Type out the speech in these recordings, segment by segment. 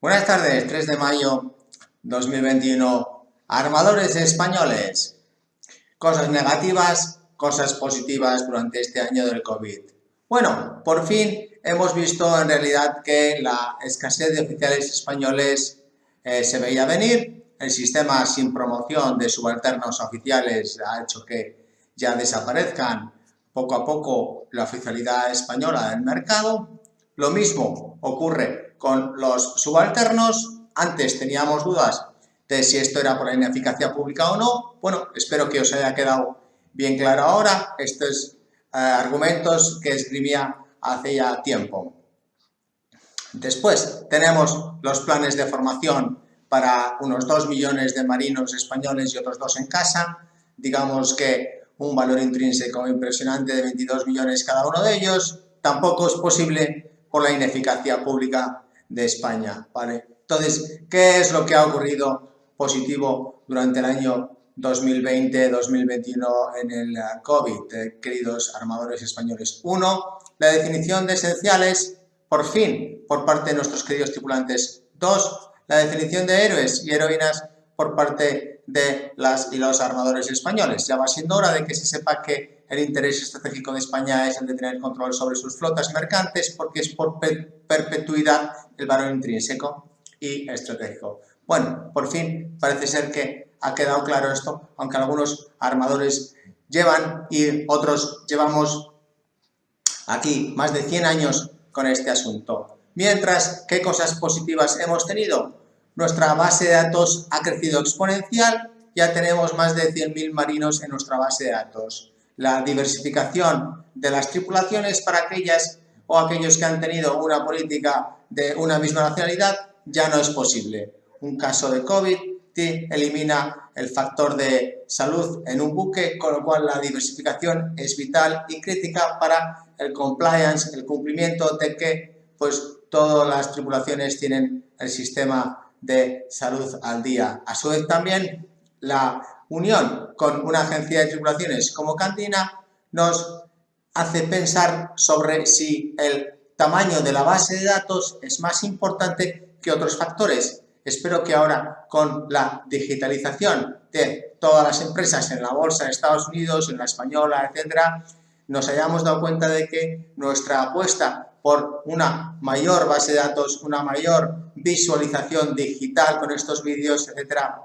Buenas tardes, 3 de mayo 2021. Armadores españoles. Cosas negativas, cosas positivas durante este año del COVID. Bueno, por fin hemos visto en realidad que la escasez de oficiales españoles eh, se veía venir. El sistema sin promoción de subalternos oficiales ha hecho que ya desaparezcan poco a poco la oficialidad española del mercado. Lo mismo ocurre con los subalternos. Antes teníamos dudas de si esto era por la ineficacia pública o no. Bueno, espero que os haya quedado bien claro ahora estos eh, argumentos que escribía hace ya tiempo. Después tenemos los planes de formación para unos 2 millones de marinos españoles y otros dos en casa. Digamos que un valor intrínseco impresionante de 22 millones cada uno de ellos. Tampoco es posible por la ineficacia pública de España. ¿vale? Entonces, ¿qué es lo que ha ocurrido positivo durante el año 2020-2021 en el eh, COVID, eh, queridos armadores españoles? Uno, la definición de esenciales, por fin, por parte de nuestros queridos tripulantes. Dos, la definición de héroes y heroínas por parte de las y los armadores españoles. Ya va siendo hora de que se sepa que el interés estratégico de España es el de tener control sobre sus flotas mercantes porque es por perpetuidad el valor intrínseco y estratégico. Bueno, por fin parece ser que ha quedado claro esto, aunque algunos armadores llevan y otros llevamos aquí más de 100 años con este asunto. Mientras, ¿qué cosas positivas hemos tenido? Nuestra base de datos ha crecido exponencial, ya tenemos más de 100.000 marinos en nuestra base de datos. La diversificación de las tripulaciones para aquellas o aquellos que han tenido una política de una misma nacionalidad ya no es posible. Un caso de COVID elimina el factor de salud en un buque, con lo cual la diversificación es vital y crítica para el compliance, el cumplimiento de que pues, todas las tripulaciones tienen el sistema de salud al día. A su vez también la unión con una agencia de tripulaciones como Cantina nos hace pensar sobre si el tamaño de la base de datos es más importante que otros factores. Espero que ahora con la digitalización de todas las empresas en la bolsa de Estados Unidos, en la española, etcétera, nos hayamos dado cuenta de que nuestra apuesta por una mayor base de datos, una mayor visualización digital con estos vídeos, etcétera,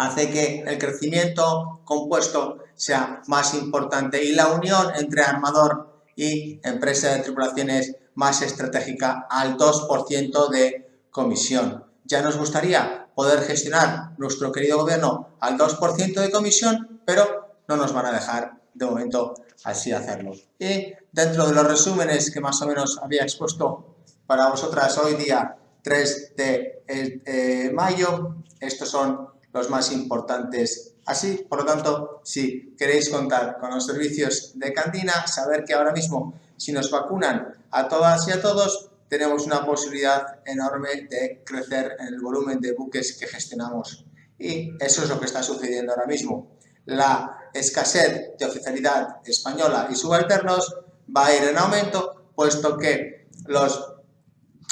hace que el crecimiento compuesto sea más importante y la unión entre armador y empresa de tripulaciones más estratégica al 2% de comisión. Ya nos gustaría poder gestionar nuestro querido gobierno al 2% de comisión, pero no nos van a dejar de momento así hacerlo. Y dentro de los resúmenes que más o menos había expuesto para vosotras hoy día 3 de eh, mayo, estos son los más importantes. Así, por lo tanto, si queréis contar con los servicios de cantina, saber que ahora mismo, si nos vacunan a todas y a todos, tenemos una posibilidad enorme de crecer en el volumen de buques que gestionamos. Y eso es lo que está sucediendo ahora mismo la escasez de oficialidad española y subalternos va a ir en aumento, puesto que los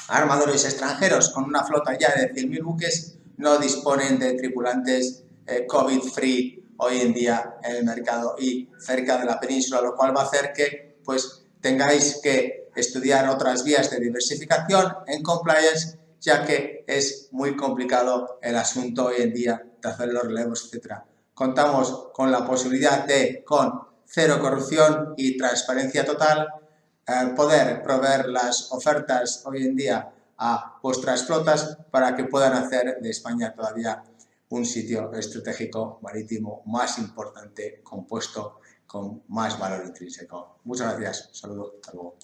armadores extranjeros con una flota ya de 100.000 buques no disponen de tripulantes eh, COVID-free hoy en día en el mercado y cerca de la península, lo cual va a hacer que pues, tengáis que estudiar otras vías de diversificación en compliance, ya que es muy complicado el asunto hoy en día de hacer los relevos, etcétera contamos con la posibilidad de, con cero corrupción y transparencia total, eh, poder proveer las ofertas hoy en día a vuestras flotas para que puedan hacer de España todavía un sitio estratégico marítimo más importante, compuesto con más valor intrínseco. Muchas gracias. saludos. Hasta luego.